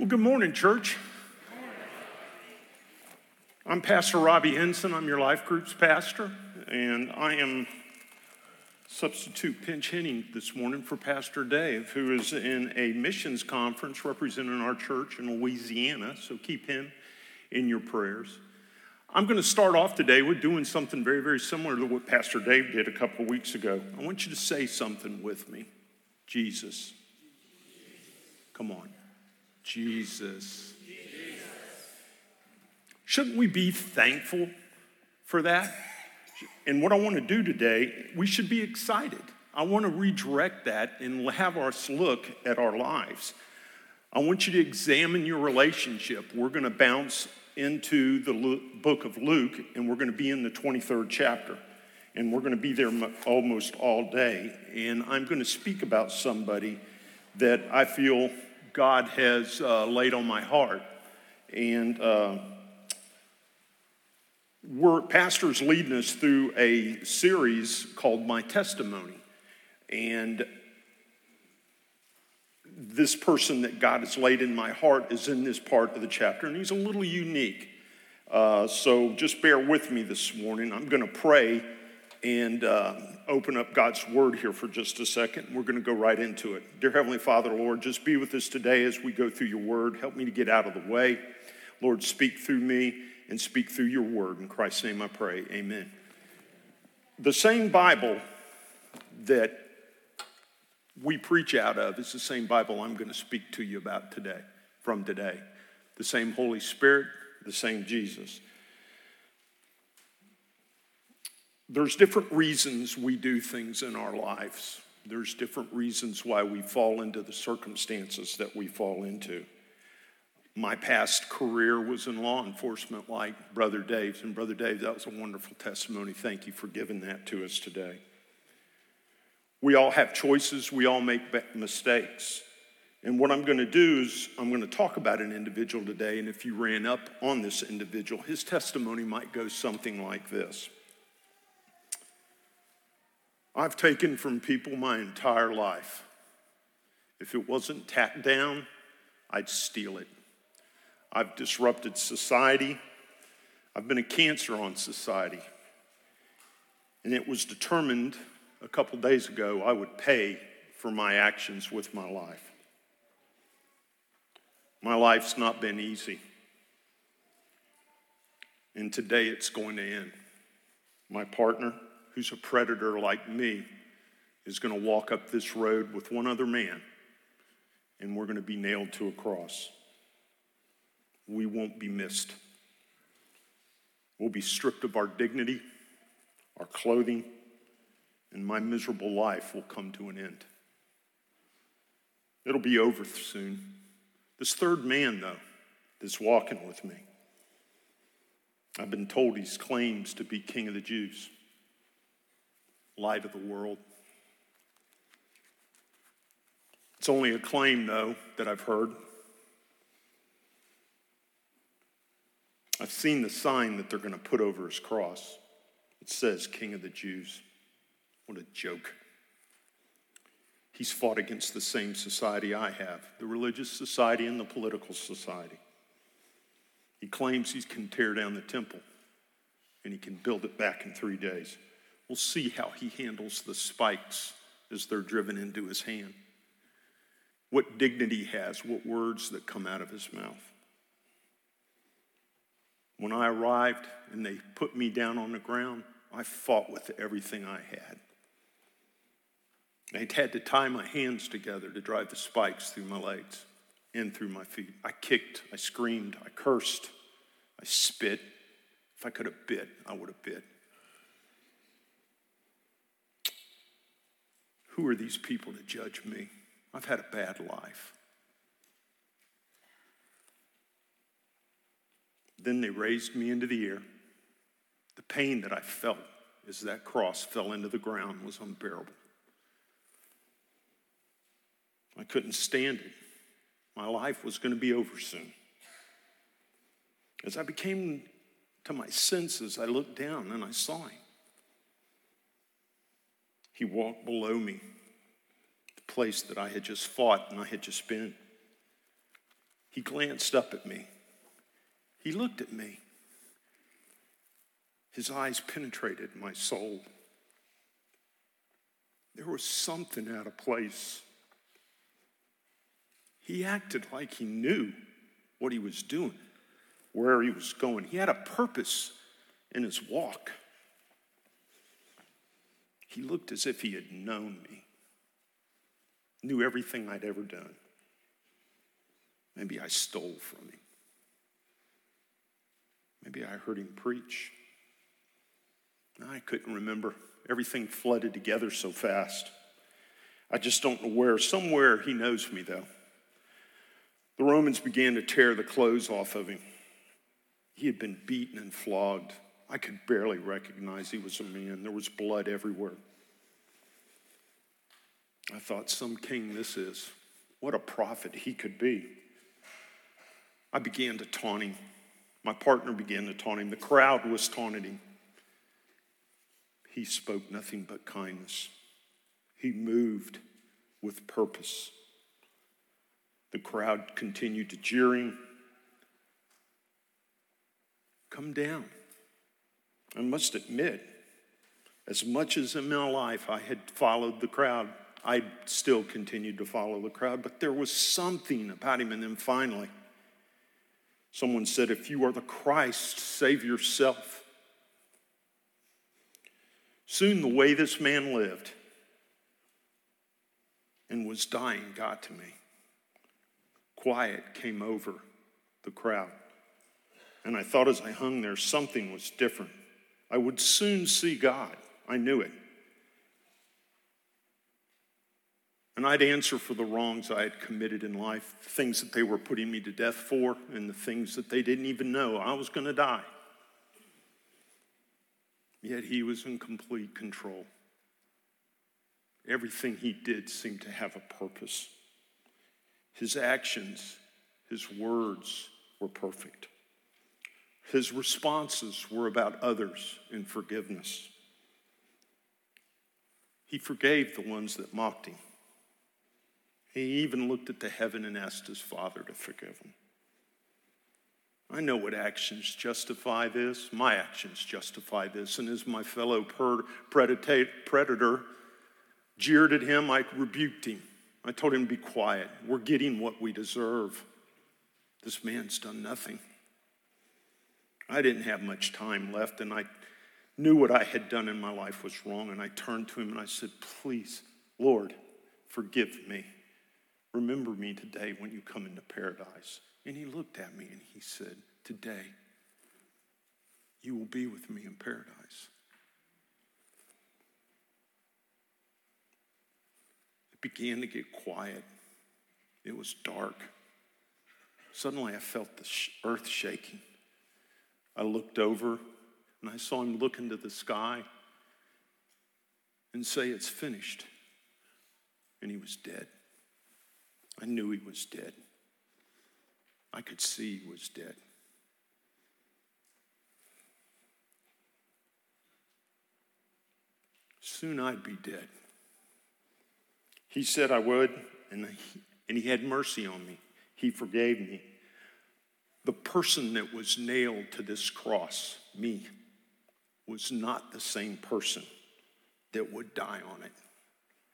Well, good morning, church. I'm Pastor Robbie Henson. I'm your life group's pastor, and I am substitute pinch hitting this morning for Pastor Dave, who is in a missions conference representing our church in Louisiana. So keep him in your prayers. I'm going to start off today with doing something very, very similar to what Pastor Dave did a couple of weeks ago. I want you to say something with me Jesus. Come on. Jesus. Shouldn't we be thankful for that? And what I want to do today, we should be excited. I want to redirect that and have us look at our lives. I want you to examine your relationship. We're going to bounce into the book of Luke, and we're going to be in the 23rd chapter. And we're going to be there almost all day. And I'm going to speak about somebody that I feel God has uh, laid on my heart. And uh, we're pastors leading us through a series called My Testimony. And this person that God has laid in my heart is in this part of the chapter, and he's a little unique. Uh, so just bear with me this morning. I'm going to pray and uh, open up God's word here for just a second. We're going to go right into it. Dear Heavenly Father, Lord, just be with us today as we go through your word. Help me to get out of the way. Lord, speak through me and speak through your word. In Christ's name I pray. Amen. The same Bible that we preach out of is the same Bible I'm going to speak to you about today, from today. The same Holy Spirit, the same Jesus. There's different reasons we do things in our lives. There's different reasons why we fall into the circumstances that we fall into. My past career was in law enforcement, like Brother Dave's. And Brother Dave, that was a wonderful testimony. Thank you for giving that to us today. We all have choices, we all make mistakes. And what I'm going to do is, I'm going to talk about an individual today. And if you ran up on this individual, his testimony might go something like this I've taken from people my entire life. If it wasn't tacked down, I'd steal it. I've disrupted society. I've been a cancer on society. And it was determined a couple days ago I would pay for my actions with my life. My life's not been easy. And today it's going to end. My partner, who's a predator like me, is going to walk up this road with one other man, and we're going to be nailed to a cross we won't be missed. We'll be stripped of our dignity, our clothing, and my miserable life will come to an end. It'll be over soon. This third man, though, that's walking with me. I've been told he claims to be king of the Jews, light of the world. It's only a claim, though, that I've heard. I've seen the sign that they're going to put over his cross. It says, King of the Jews. What a joke. He's fought against the same society I have the religious society and the political society. He claims he can tear down the temple and he can build it back in three days. We'll see how he handles the spikes as they're driven into his hand. What dignity has, what words that come out of his mouth. When I arrived and they put me down on the ground, I fought with everything I had. I had to tie my hands together to drive the spikes through my legs and through my feet. I kicked, I screamed, I cursed, I spit. If I could have bit, I would have bit. Who are these people to judge me? I've had a bad life. Then they raised me into the air. The pain that I felt as that cross fell into the ground was unbearable. I couldn't stand it. My life was going to be over soon. As I became to my senses, I looked down and I saw him. He walked below me, the place that I had just fought and I had just been. He glanced up at me. He looked at me. His eyes penetrated my soul. There was something out of place. He acted like he knew what he was doing, where he was going. He had a purpose in his walk. He looked as if he had known me, knew everything I'd ever done. Maybe I stole from him. Maybe I heard him preach. I couldn't remember. Everything flooded together so fast. I just don't know where. Somewhere he knows me, though. The Romans began to tear the clothes off of him. He had been beaten and flogged. I could barely recognize he was a man. There was blood everywhere. I thought, some king this is. What a prophet he could be. I began to taunt him. My partner began to taunt him. The crowd was taunting him. He spoke nothing but kindness. He moved with purpose. The crowd continued to jeer him. Come down. I must admit, as much as in my life I had followed the crowd, I still continued to follow the crowd, but there was something about him. And then finally, someone said, If you are the Christ, save yourself. Soon the way this man lived and was dying got to me. Quiet came over the crowd. And I thought as I hung there, something was different. I would soon see God. I knew it. And I'd answer for the wrongs I had committed in life, things that they were putting me to death for, and the things that they didn't even know I was going to die. Yet he was in complete control. Everything he did seemed to have a purpose. His actions, his words were perfect. His responses were about others and forgiveness. He forgave the ones that mocked him. He even looked at the heaven and asked his father to forgive him. I know what actions justify this. My actions justify this. And as my fellow predator jeered at him, I rebuked him. I told him to be quiet. We're getting what we deserve. This man's done nothing. I didn't have much time left, and I knew what I had done in my life was wrong. And I turned to him and I said, Please, Lord, forgive me. Remember me today when you come into paradise. And he looked at me and he said, Today, you will be with me in paradise. It began to get quiet. It was dark. Suddenly, I felt the earth shaking. I looked over and I saw him look into the sky and say, It's finished. And he was dead. I knew he was dead. I could see he was dead. Soon I'd be dead. He said I would, and he, and he had mercy on me. He forgave me. The person that was nailed to this cross, me, was not the same person that would die on it.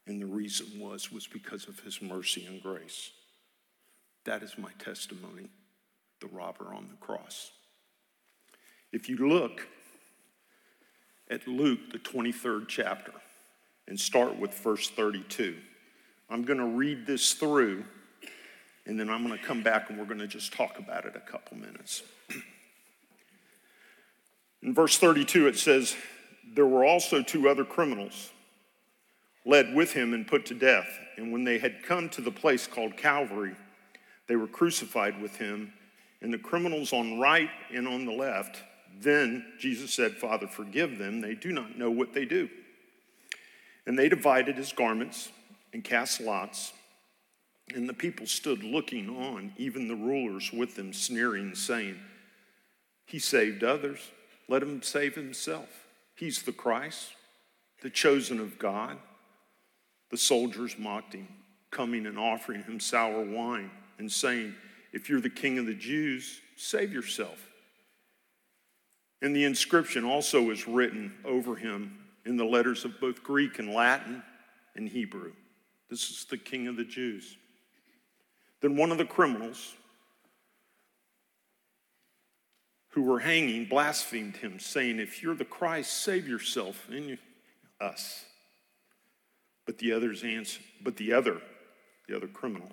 And the reason was was because of his mercy and grace. That is my testimony, the robber on the cross. If you look at Luke, the 23rd chapter, and start with verse 32, I'm going to read this through, and then I'm going to come back and we're going to just talk about it a couple minutes. In verse 32, it says, There were also two other criminals led with him and put to death. And when they had come to the place called Calvary, they were crucified with him, and the criminals on right and on the left. Then Jesus said, Father, forgive them. They do not know what they do. And they divided his garments and cast lots. And the people stood looking on, even the rulers with them, sneering, saying, He saved others. Let him save himself. He's the Christ, the chosen of God. The soldiers mocked him, coming and offering him sour wine and saying, If you're the king of the Jews, save yourself. And the inscription also is written over him in the letters of both Greek and Latin and Hebrew. This is the king of the Jews. Then one of the criminals who were hanging blasphemed him, saying, If you're the Christ, save yourself and us. But the others answered, but the other, the other criminal,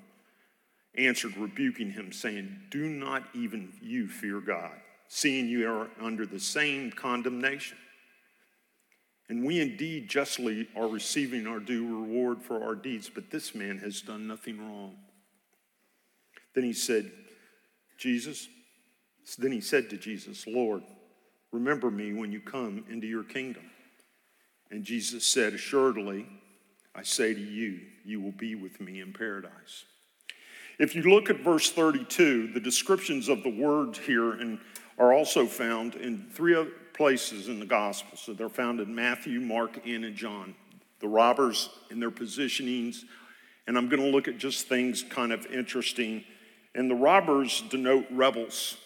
answered, rebuking him, saying, Do not even you fear God, seeing you are under the same condemnation. And we indeed justly are receiving our due reward for our deeds, but this man has done nothing wrong. Then he said, Jesus, then he said to Jesus, Lord, remember me when you come into your kingdom. And Jesus said, Assuredly, I say to you, you will be with me in paradise. If you look at verse 32, the descriptions of the word here and are also found in three places in the gospel. So they're found in Matthew, Mark, and in John. The robbers and their positionings. And I'm going to look at just things kind of interesting. And the robbers denote rebels.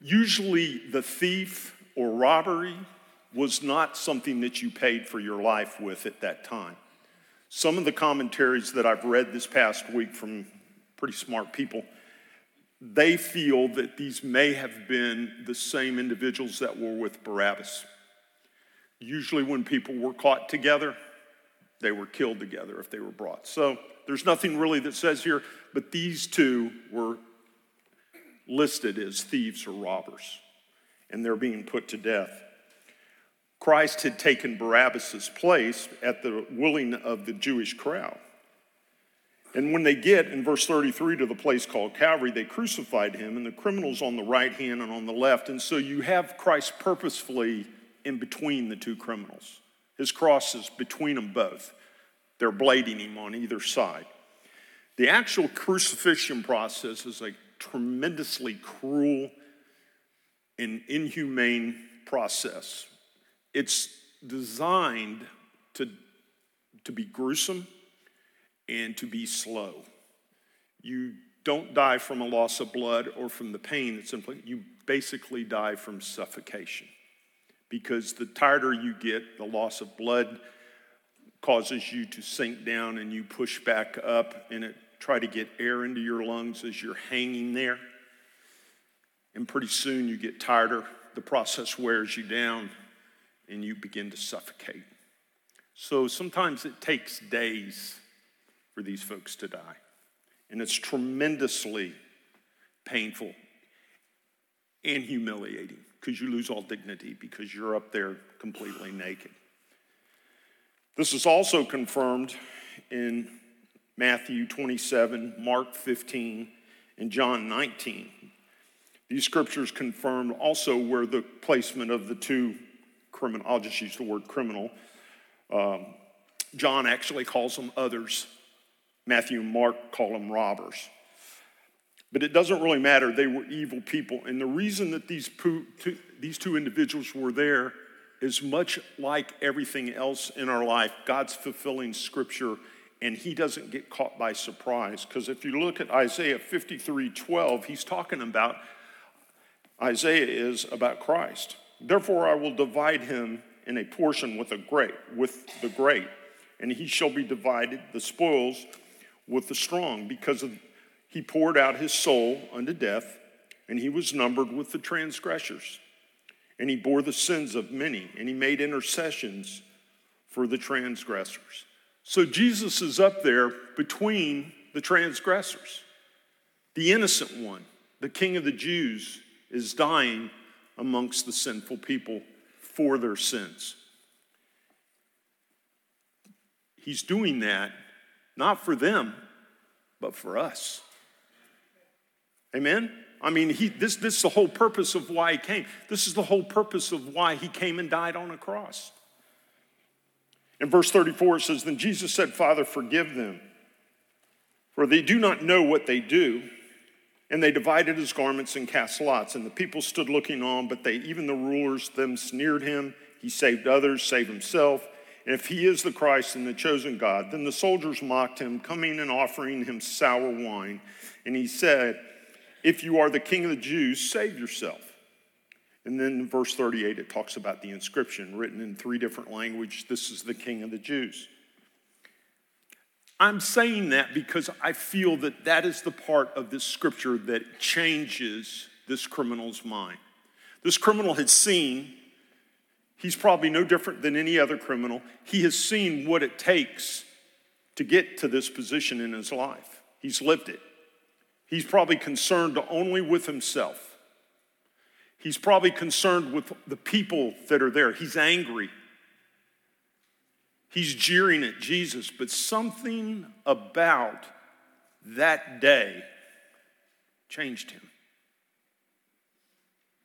Usually, the thief or robbery was not something that you paid for your life with at that time. Some of the commentaries that I've read this past week from pretty smart people, they feel that these may have been the same individuals that were with Barabbas. Usually, when people were caught together, they were killed together if they were brought. So, there's nothing really that says here, but these two were listed as thieves or robbers, and they're being put to death. Christ had taken Barabbas' place at the willing of the Jewish crowd. And when they get in verse 33 to the place called Calvary, they crucified him, and the criminals on the right hand and on the left. And so you have Christ purposefully in between the two criminals. His cross is between them both. They're blading him on either side. The actual crucifixion process is a tremendously cruel and inhumane process. It's designed to, to be gruesome and to be slow. You don't die from a loss of blood or from the pain that's inflicted. You basically die from suffocation because the tighter you get, the loss of blood causes you to sink down and you push back up and it try to get air into your lungs as you're hanging there. And pretty soon you get tighter, the process wears you down, and you begin to suffocate. So sometimes it takes days for these folks to die. And it's tremendously painful and humiliating because you lose all dignity because you're up there completely naked. This is also confirmed in Matthew 27, Mark 15, and John 19. These scriptures confirm also where the placement of the two criminal, I'll just use the word criminal. Um, John actually calls them others. Matthew and Mark call them robbers. But it doesn't really matter. They were evil people. And the reason that these, two, these two individuals were there is much like everything else in our life. God's fulfilling scripture and he doesn't get caught by surprise. Because if you look at Isaiah 53 12, he's talking about, Isaiah is about Christ. Therefore, I will divide him in a portion with a great, with the great, and he shall be divided the spoils with the strong, because of, he poured out his soul unto death, and he was numbered with the transgressors. And he bore the sins of many, and he made intercessions for the transgressors. So Jesus is up there between the transgressors. The innocent one, the king of the Jews, is dying amongst the sinful people for their sins. He's doing that not for them, but for us. Amen? I mean, he, this, this is the whole purpose of why he came. This is the whole purpose of why he came and died on a cross. In verse 34, it says, Then Jesus said, Father, forgive them, for they do not know what they do. And they divided his garments and cast lots. And the people stood looking on, but they, even the rulers, them sneered him. He saved others, saved himself. And if he is the Christ and the chosen God, then the soldiers mocked him, coming and offering him sour wine. And he said, If you are the king of the Jews, save yourself. And then in verse 38, it talks about the inscription written in three different languages This is the king of the Jews. I'm saying that because I feel that that is the part of this scripture that changes this criminal's mind. This criminal had seen, he's probably no different than any other criminal, he has seen what it takes to get to this position in his life. He's lived it. He's probably concerned only with himself. He's probably concerned with the people that are there. He's angry. He's jeering at Jesus, but something about that day changed him.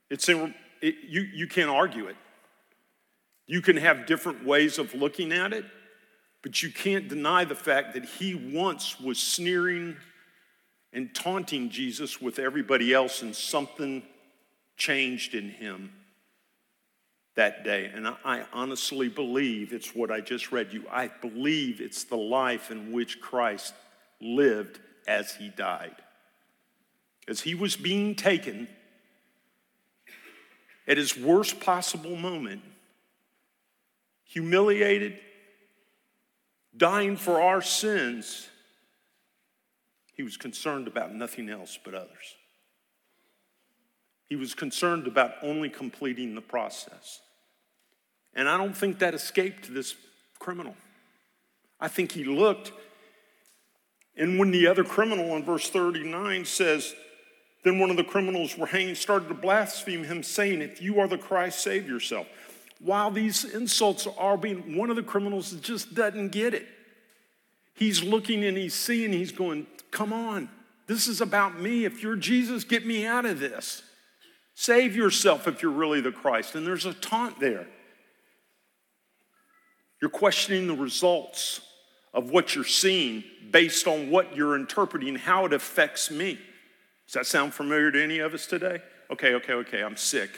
It's in, it, you, you can't argue it. You can have different ways of looking at it, but you can't deny the fact that he once was sneering and taunting Jesus with everybody else, and something changed in him that day. And I honestly believe it's what I just read you. I believe it's the life in which Christ lived as he died. As he was being taken at his worst possible moment, humiliated, dying for our sins, he was concerned about nothing else but others. He was concerned about only completing the process. And I don't think that escaped this criminal. I think he looked, and when the other criminal in verse 39 says, then one of the criminals were hanged, started to blaspheme him, saying, If you are the Christ, save yourself. While these insults are being, one of the criminals just doesn't get it. He's looking and he's seeing, he's going, Come on, this is about me. If you're Jesus, get me out of this. Save yourself if you're really the Christ. And there's a taunt there. You're questioning the results of what you're seeing based on what you're interpreting, how it affects me. Does that sound familiar to any of us today? Okay, okay, okay, I'm sick.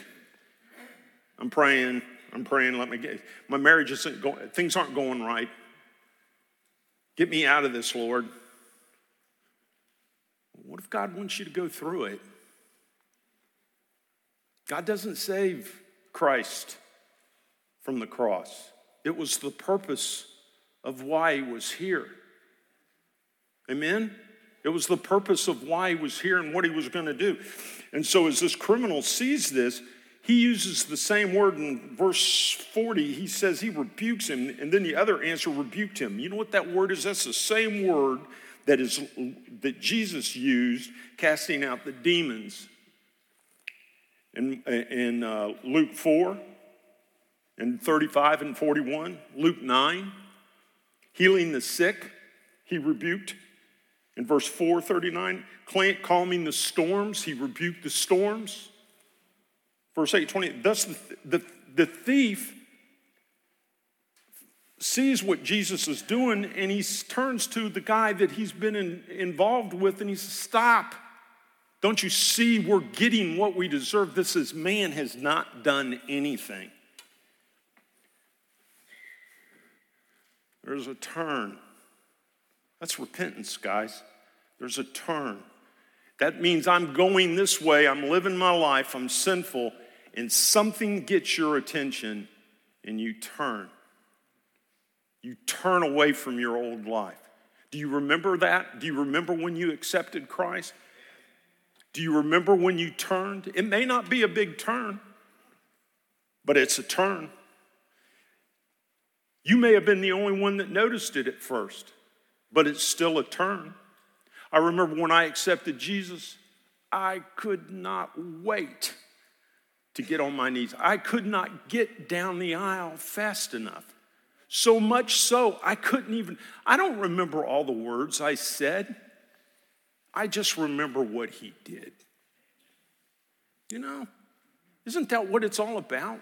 I'm praying, I'm praying, let me get, my marriage isn't going, things aren't going right. Get me out of this, Lord. What if God wants you to go through it? God doesn't save Christ from the cross. It was the purpose of why he was here. Amen? It was the purpose of why he was here and what he was going to do. And so, as this criminal sees this, he uses the same word in verse 40. He says he rebukes him, and then the other answer rebuked him. You know what that word is? That's the same word that is that Jesus used casting out the demons in, in uh, Luke 4 and 35 and 41, Luke 9, healing the sick, he rebuked. In verse 4, 39, calming the storms, he rebuked the storms. Verse 8, 20, thus the, the, the thief sees what Jesus is doing and he turns to the guy that he's been in, involved with and he says, Stop. Don't you see we're getting what we deserve? This is man has not done anything. There's a turn. That's repentance, guys. There's a turn. That means I'm going this way, I'm living my life, I'm sinful, and something gets your attention and you turn. You turn away from your old life. Do you remember that? Do you remember when you accepted Christ? Do you remember when you turned? It may not be a big turn, but it's a turn. You may have been the only one that noticed it at first, but it's still a turn. I remember when I accepted Jesus, I could not wait to get on my knees. I could not get down the aisle fast enough. So much so, I couldn't even, I don't remember all the words I said. I just remember what he did. You know, isn't that what it's all about?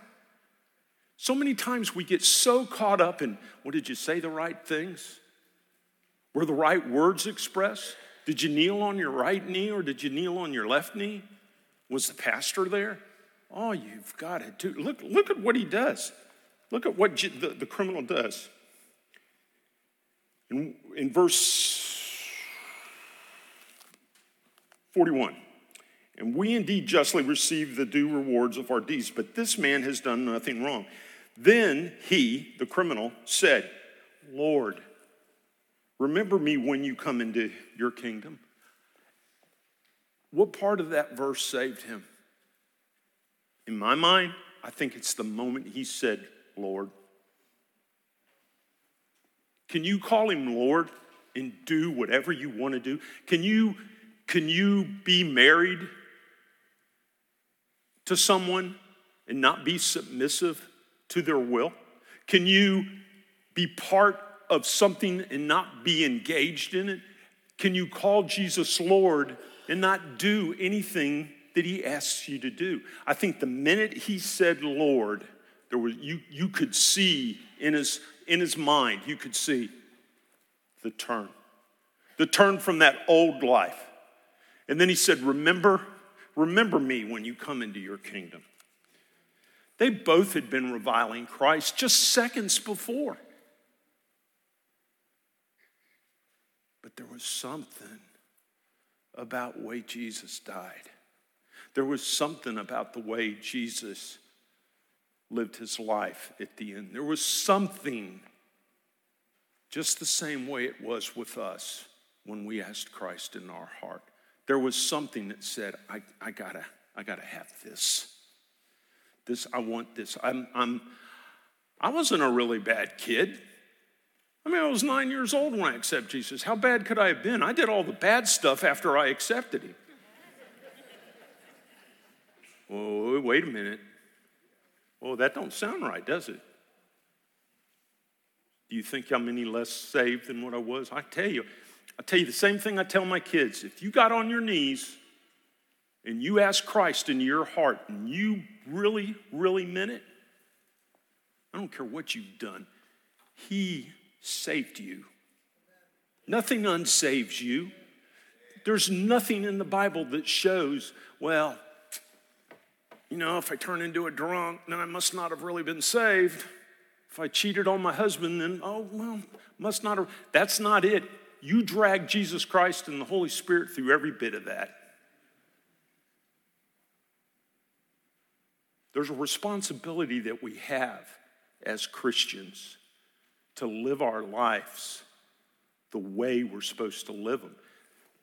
So many times we get so caught up in, what did you say the right things? Were the right words expressed? Did you kneel on your right knee or did you kneel on your left knee? Was the pastor there? Oh, you've got it. Too. Look, look at what he does. Look at what the, the criminal does. In, in verse 41, and we indeed justly receive the due rewards of our deeds, but this man has done nothing wrong. Then he, the criminal, said, Lord, remember me when you come into your kingdom. What part of that verse saved him? In my mind, I think it's the moment he said, Lord. Can you call him Lord and do whatever you want to do? Can you, can you be married to someone and not be submissive to their will? Can you be part of something and not be engaged in it? Can you call Jesus Lord and not do anything that he asks you to do? I think the minute he said Lord, there was you you could see in his in his mind, you could see the turn. The turn from that old life. And then he said, Remember, remember me when you come into your kingdom. They both had been reviling Christ just seconds before. But there was something about the way Jesus died. There was something about the way Jesus lived his life at the end. There was something just the same way it was with us when we asked Christ in our heart. There was something that said, I, I gotta, I gotta have this. This, I want this. I'm, I'm, I wasn't a really bad kid. I mean, I was nine years old when I accepted Jesus. How bad could I have been? I did all the bad stuff after I accepted him. oh, wait a minute. Oh, that don't sound right, does it? Do you think I'm any less saved than what I was? I tell you, I tell you the same thing I tell my kids. If you got on your knees and you asked Christ in your heart and you really, really meant it, I don't care what you've done, He saved you. Nothing unsaves you. There's nothing in the Bible that shows, well, you know, if I turn into a drunk, then I must not have really been saved. If I cheated on my husband, then, oh, well, must not have. That's not it. You drag Jesus Christ and the Holy Spirit through every bit of that. There's a responsibility that we have as Christians to live our lives the way we're supposed to live them.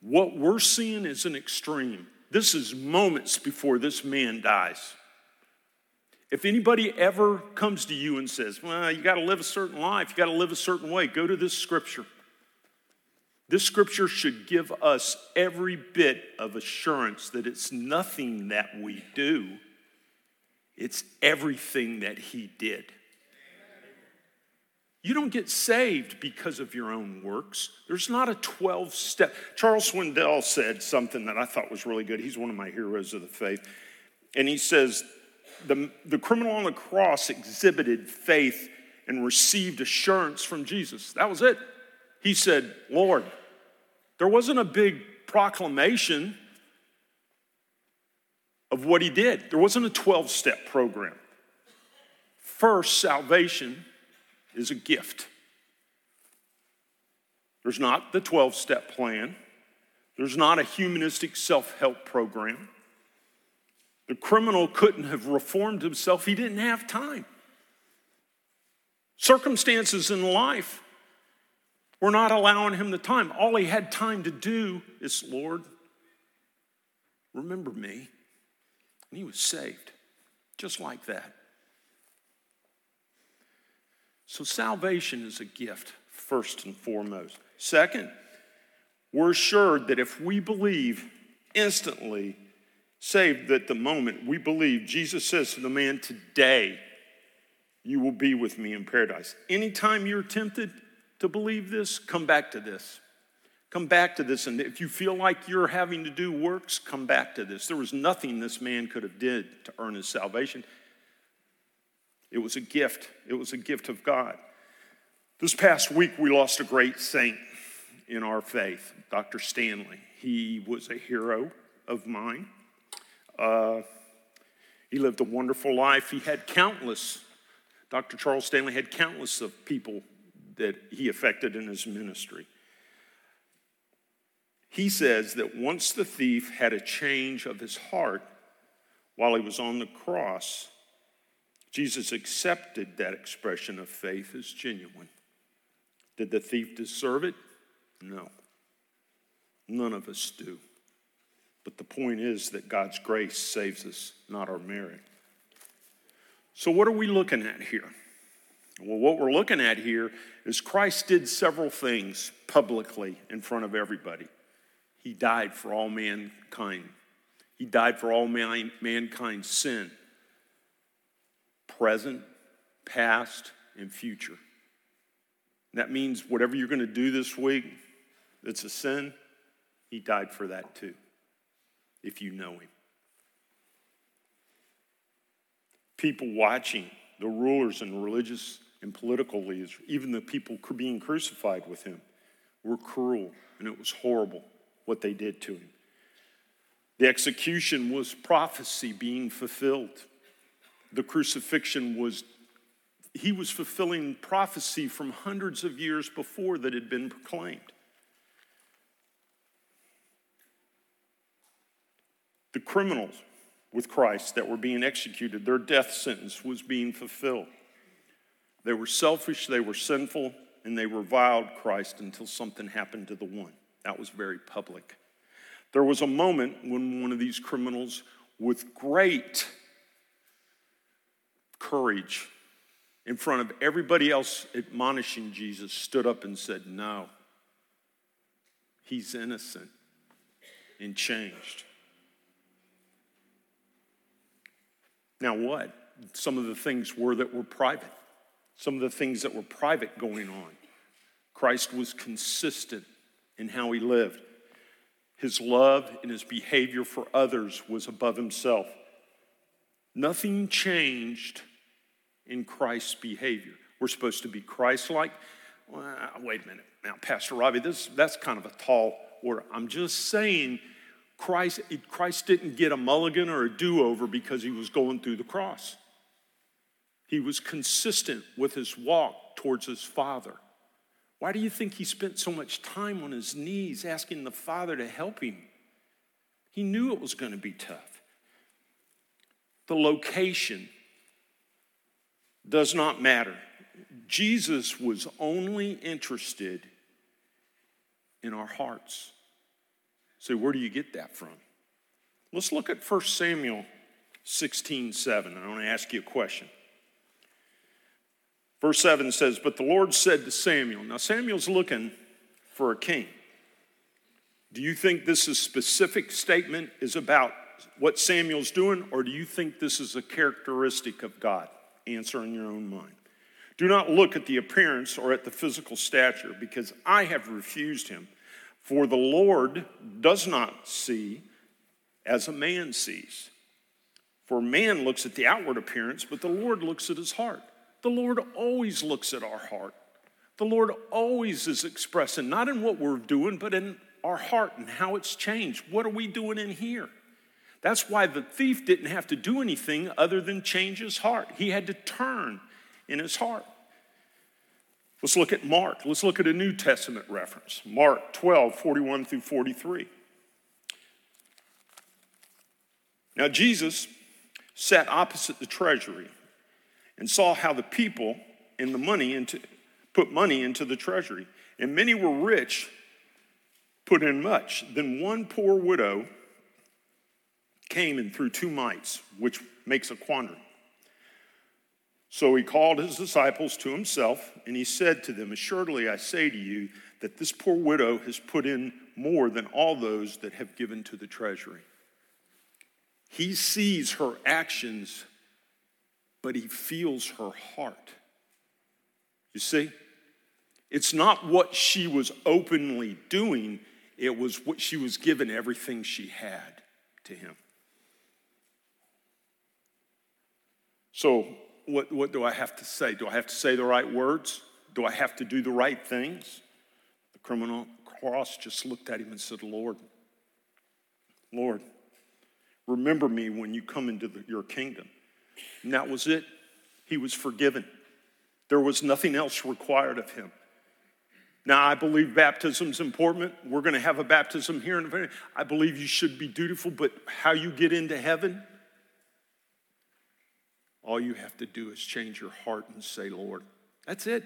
What we're seeing is an extreme. This is moments before this man dies. If anybody ever comes to you and says, Well, you got to live a certain life, you got to live a certain way, go to this scripture. This scripture should give us every bit of assurance that it's nothing that we do, it's everything that He did. You don't get saved because of your own works. There's not a 12 step. Charles Swindoll said something that I thought was really good. He's one of my heroes of the faith. And he says, the, the criminal on the cross exhibited faith and received assurance from Jesus. That was it. He said, Lord, there wasn't a big proclamation of what he did, there wasn't a 12 step program. First, salvation is a gift. There's not the 12 step plan, there's not a humanistic self help program. The criminal couldn't have reformed himself, he didn't have time. Circumstances in life were not allowing him the time. All he had time to do is, Lord, remember me. And he was saved, just like that. So, salvation is a gift, first and foremost. Second, we're assured that if we believe instantly, saved at the moment, we believe Jesus says to the man, Today you will be with me in paradise. Anytime you're tempted to believe this, come back to this. Come back to this. And if you feel like you're having to do works, come back to this. There was nothing this man could have did to earn his salvation. It was a gift. It was a gift of God. This past week, we lost a great saint in our faith, Dr. Stanley. He was a hero of mine. Uh, he lived a wonderful life. He had countless, Dr. Charles Stanley had countless of people that he affected in his ministry. He says that once the thief had a change of his heart while he was on the cross, Jesus accepted that expression of faith as genuine. Did the thief deserve it? No. None of us do. But the point is that God's grace saves us, not our merit. So, what are we looking at here? Well, what we're looking at here is Christ did several things publicly in front of everybody. He died for all mankind, He died for all man, mankind's sin, present, past, and future. That means whatever you're going to do this week that's a sin, He died for that too, if you know Him. People watching, the rulers and religious and political leaders, even the people being crucified with him, were cruel, and it was horrible what they did to him. The execution was prophecy being fulfilled. The crucifixion was, he was fulfilling prophecy from hundreds of years before that had been proclaimed. The criminals with Christ that were being executed, their death sentence was being fulfilled. They were selfish, they were sinful, and they reviled Christ until something happened to the one. That was very public. There was a moment when one of these criminals, with great courage, in front of everybody else admonishing Jesus, stood up and said, No, he's innocent and changed. Now, what? Some of the things were that were private some of the things that were private going on. Christ was consistent in how he lived. His love and his behavior for others was above himself. Nothing changed in Christ's behavior. We're supposed to be Christ like. Well, wait a minute. Now, Pastor Robbie, this, that's kind of a tall order. I'm just saying Christ, Christ didn't get a mulligan or a do over because he was going through the cross. He was consistent with his walk towards his Father. Why do you think he spent so much time on his knees asking the Father to help him? He knew it was going to be tough. The location does not matter. Jesus was only interested in our hearts. So, where do you get that from? Let's look at 1 Samuel 16 7. I want to ask you a question. Verse 7 says, But the Lord said to Samuel, Now Samuel's looking for a king. Do you think this is specific statement is about what Samuel's doing, or do you think this is a characteristic of God? Answer in your own mind. Do not look at the appearance or at the physical stature, because I have refused him. For the Lord does not see as a man sees. For man looks at the outward appearance, but the Lord looks at his heart. The Lord always looks at our heart. The Lord always is expressing, not in what we're doing, but in our heart and how it's changed. What are we doing in here? That's why the thief didn't have to do anything other than change his heart. He had to turn in his heart. Let's look at Mark. Let's look at a New Testament reference Mark 12, 41 through 43. Now, Jesus sat opposite the treasury and saw how the people and the money into, put money into the treasury. And many were rich, put in much. Then one poor widow came and threw two mites, which makes a quadrans. So he called his disciples to himself, and he said to them, Assuredly I say to you that this poor widow has put in more than all those that have given to the treasury. He sees her actions but he feels her heart. You see? It's not what she was openly doing, it was what she was given everything she had to him. So, what, what do I have to say? Do I have to say the right words? Do I have to do the right things? The criminal cross just looked at him and said, Lord, Lord, remember me when you come into the, your kingdom. And that was it. He was forgiven. There was nothing else required of him. Now, I believe baptism's important. We're going to have a baptism here in a minute. I believe you should be dutiful, but how you get into heaven, all you have to do is change your heart and say, Lord, that's it.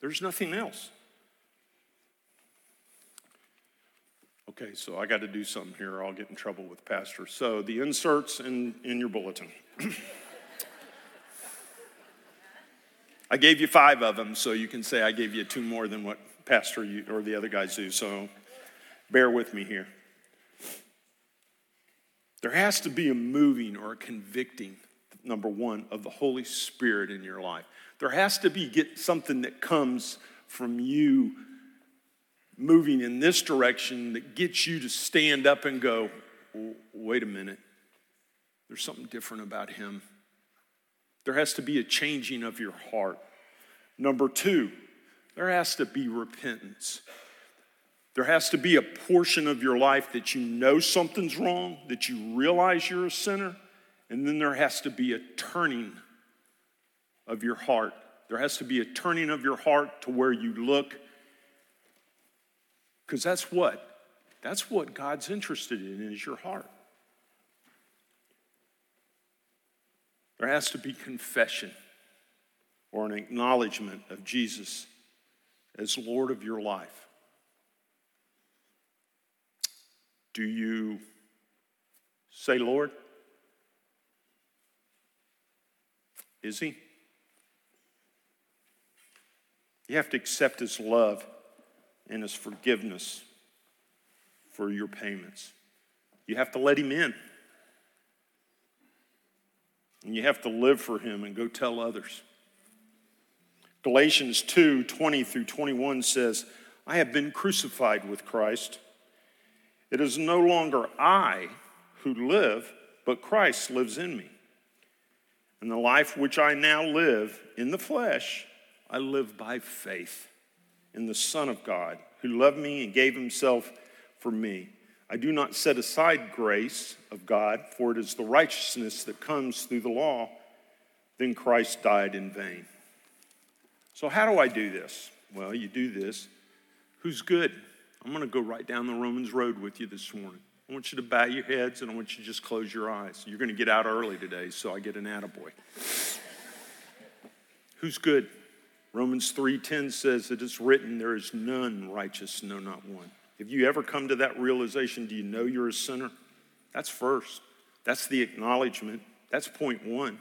There's nothing else. Okay, so I got to do something here I'll get in trouble with Pastor. So the inserts in, in your bulletin. I gave you five of them, so you can say I gave you two more than what Pastor or the other guys do. So bear with me here. There has to be a moving or a convicting, number one, of the Holy Spirit in your life. There has to be get something that comes from you moving in this direction that gets you to stand up and go, wait a minute, there's something different about him. There has to be a changing of your heart. Number two, there has to be repentance. There has to be a portion of your life that you know something's wrong, that you realize you're a sinner, and then there has to be a turning of your heart. There has to be a turning of your heart to where you look because that's what? That's what God's interested in is your heart. There has to be confession or an acknowledgement of Jesus as Lord of your life. Do you say, Lord? Is He? You have to accept His love and his forgiveness for your payments. You have to let him in. And you have to live for him and go tell others. Galatians 2 20 through 21 says, I have been crucified with Christ. It is no longer I who live, but Christ lives in me. And the life which I now live in the flesh, I live by faith in the Son of God, who loved me and gave himself for me. I do not set aside grace of God, for it is the righteousness that comes through the law. Then Christ died in vain. So, how do I do this? Well, you do this. Who's good? I'm going to go right down the Romans road with you this morning. I want you to bow your heads and I want you to just close your eyes. You're going to get out early today, so I get an attaboy. Who's good? Romans 3:10 says it is written there is none righteous no not one. Have you ever come to that realization do you know you're a sinner? That's first. That's the acknowledgement. That's point 1.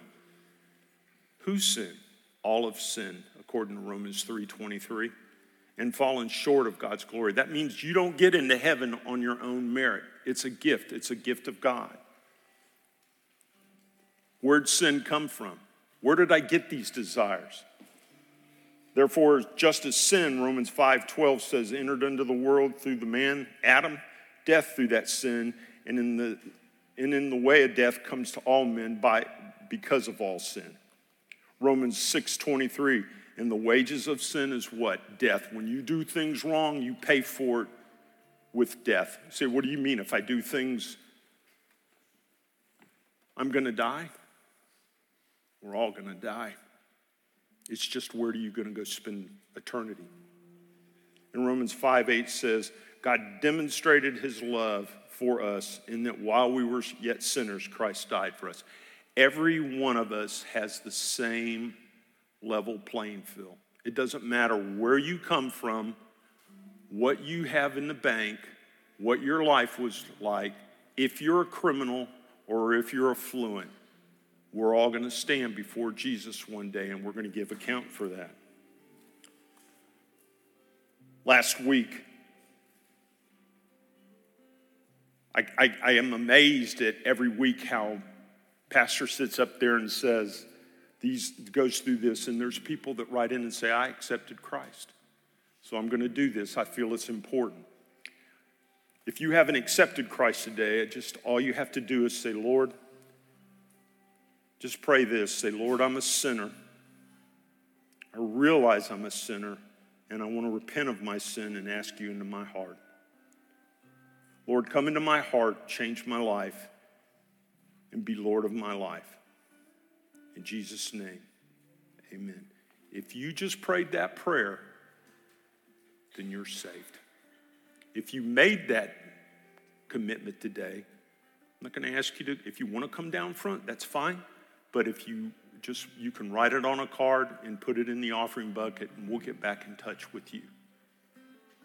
Who sinned? All of sin according to Romans 3:23 and fallen short of God's glory. That means you don't get into heaven on your own merit. It's a gift. It's a gift of God. Where'd sin come from? Where did I get these desires? Therefore, just as sin, Romans 5:12 says, entered into the world through the man Adam, death through that sin, and in the and in the way of death comes to all men by because of all sin. Romans 6:23, and the wages of sin is what? Death. When you do things wrong, you pay for it with death. You say, what do you mean if I do things I'm going to die? We're all going to die. It's just where are you going to go spend eternity? And Romans 5 8 says, God demonstrated his love for us in that while we were yet sinners, Christ died for us. Every one of us has the same level playing field. It doesn't matter where you come from, what you have in the bank, what your life was like, if you're a criminal or if you're affluent. We're all going to stand before Jesus one day and we're going to give account for that. Last week, I, I, I, am amazed at every week how pastor sits up there and says, these goes through this, and there's people that write in and say, I accepted Christ. So I'm going to do this. I feel it's important. If you haven't accepted Christ today, just all you have to do is say, Lord, just pray this say, Lord, I'm a sinner. I realize I'm a sinner, and I want to repent of my sin and ask you into my heart. Lord, come into my heart, change my life, and be Lord of my life. In Jesus' name, amen. If you just prayed that prayer then you're saved. If you made that commitment today, I'm not going to ask you to, if you want to come down front, that's fine. But if you just, you can write it on a card and put it in the offering bucket, and we'll get back in touch with you.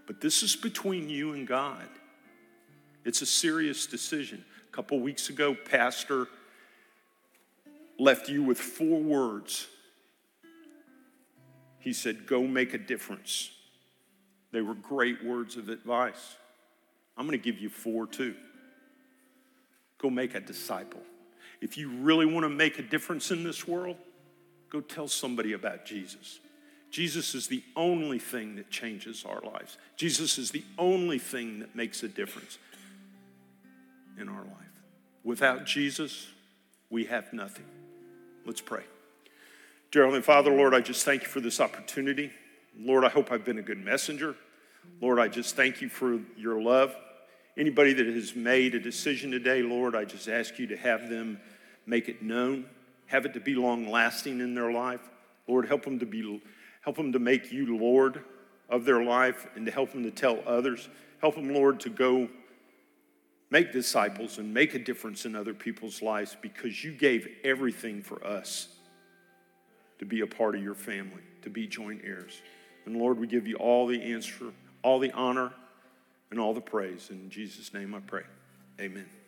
But this is between you and God. It's a serious decision. A couple weeks ago, Pastor left you with four words. He said, Go make a difference. They were great words of advice. I'm going to give you four too. Go make a disciple. If you really want to make a difference in this world, go tell somebody about Jesus. Jesus is the only thing that changes our lives. Jesus is the only thing that makes a difference in our life. Without Jesus, we have nothing. Let's pray. Dear Heavenly Father, Lord, I just thank you for this opportunity. Lord, I hope I've been a good messenger. Lord, I just thank you for your love. Anybody that has made a decision today, Lord, I just ask you to have them make it known, have it to be long lasting in their life. Lord, help them to be help them to make you Lord of their life and to help them to tell others. Help them, Lord, to go make disciples and make a difference in other people's lives because you gave everything for us to be a part of your family, to be joint heirs. And Lord, we give you all the answer, all the honor, and all the praise. In Jesus' name I pray. Amen.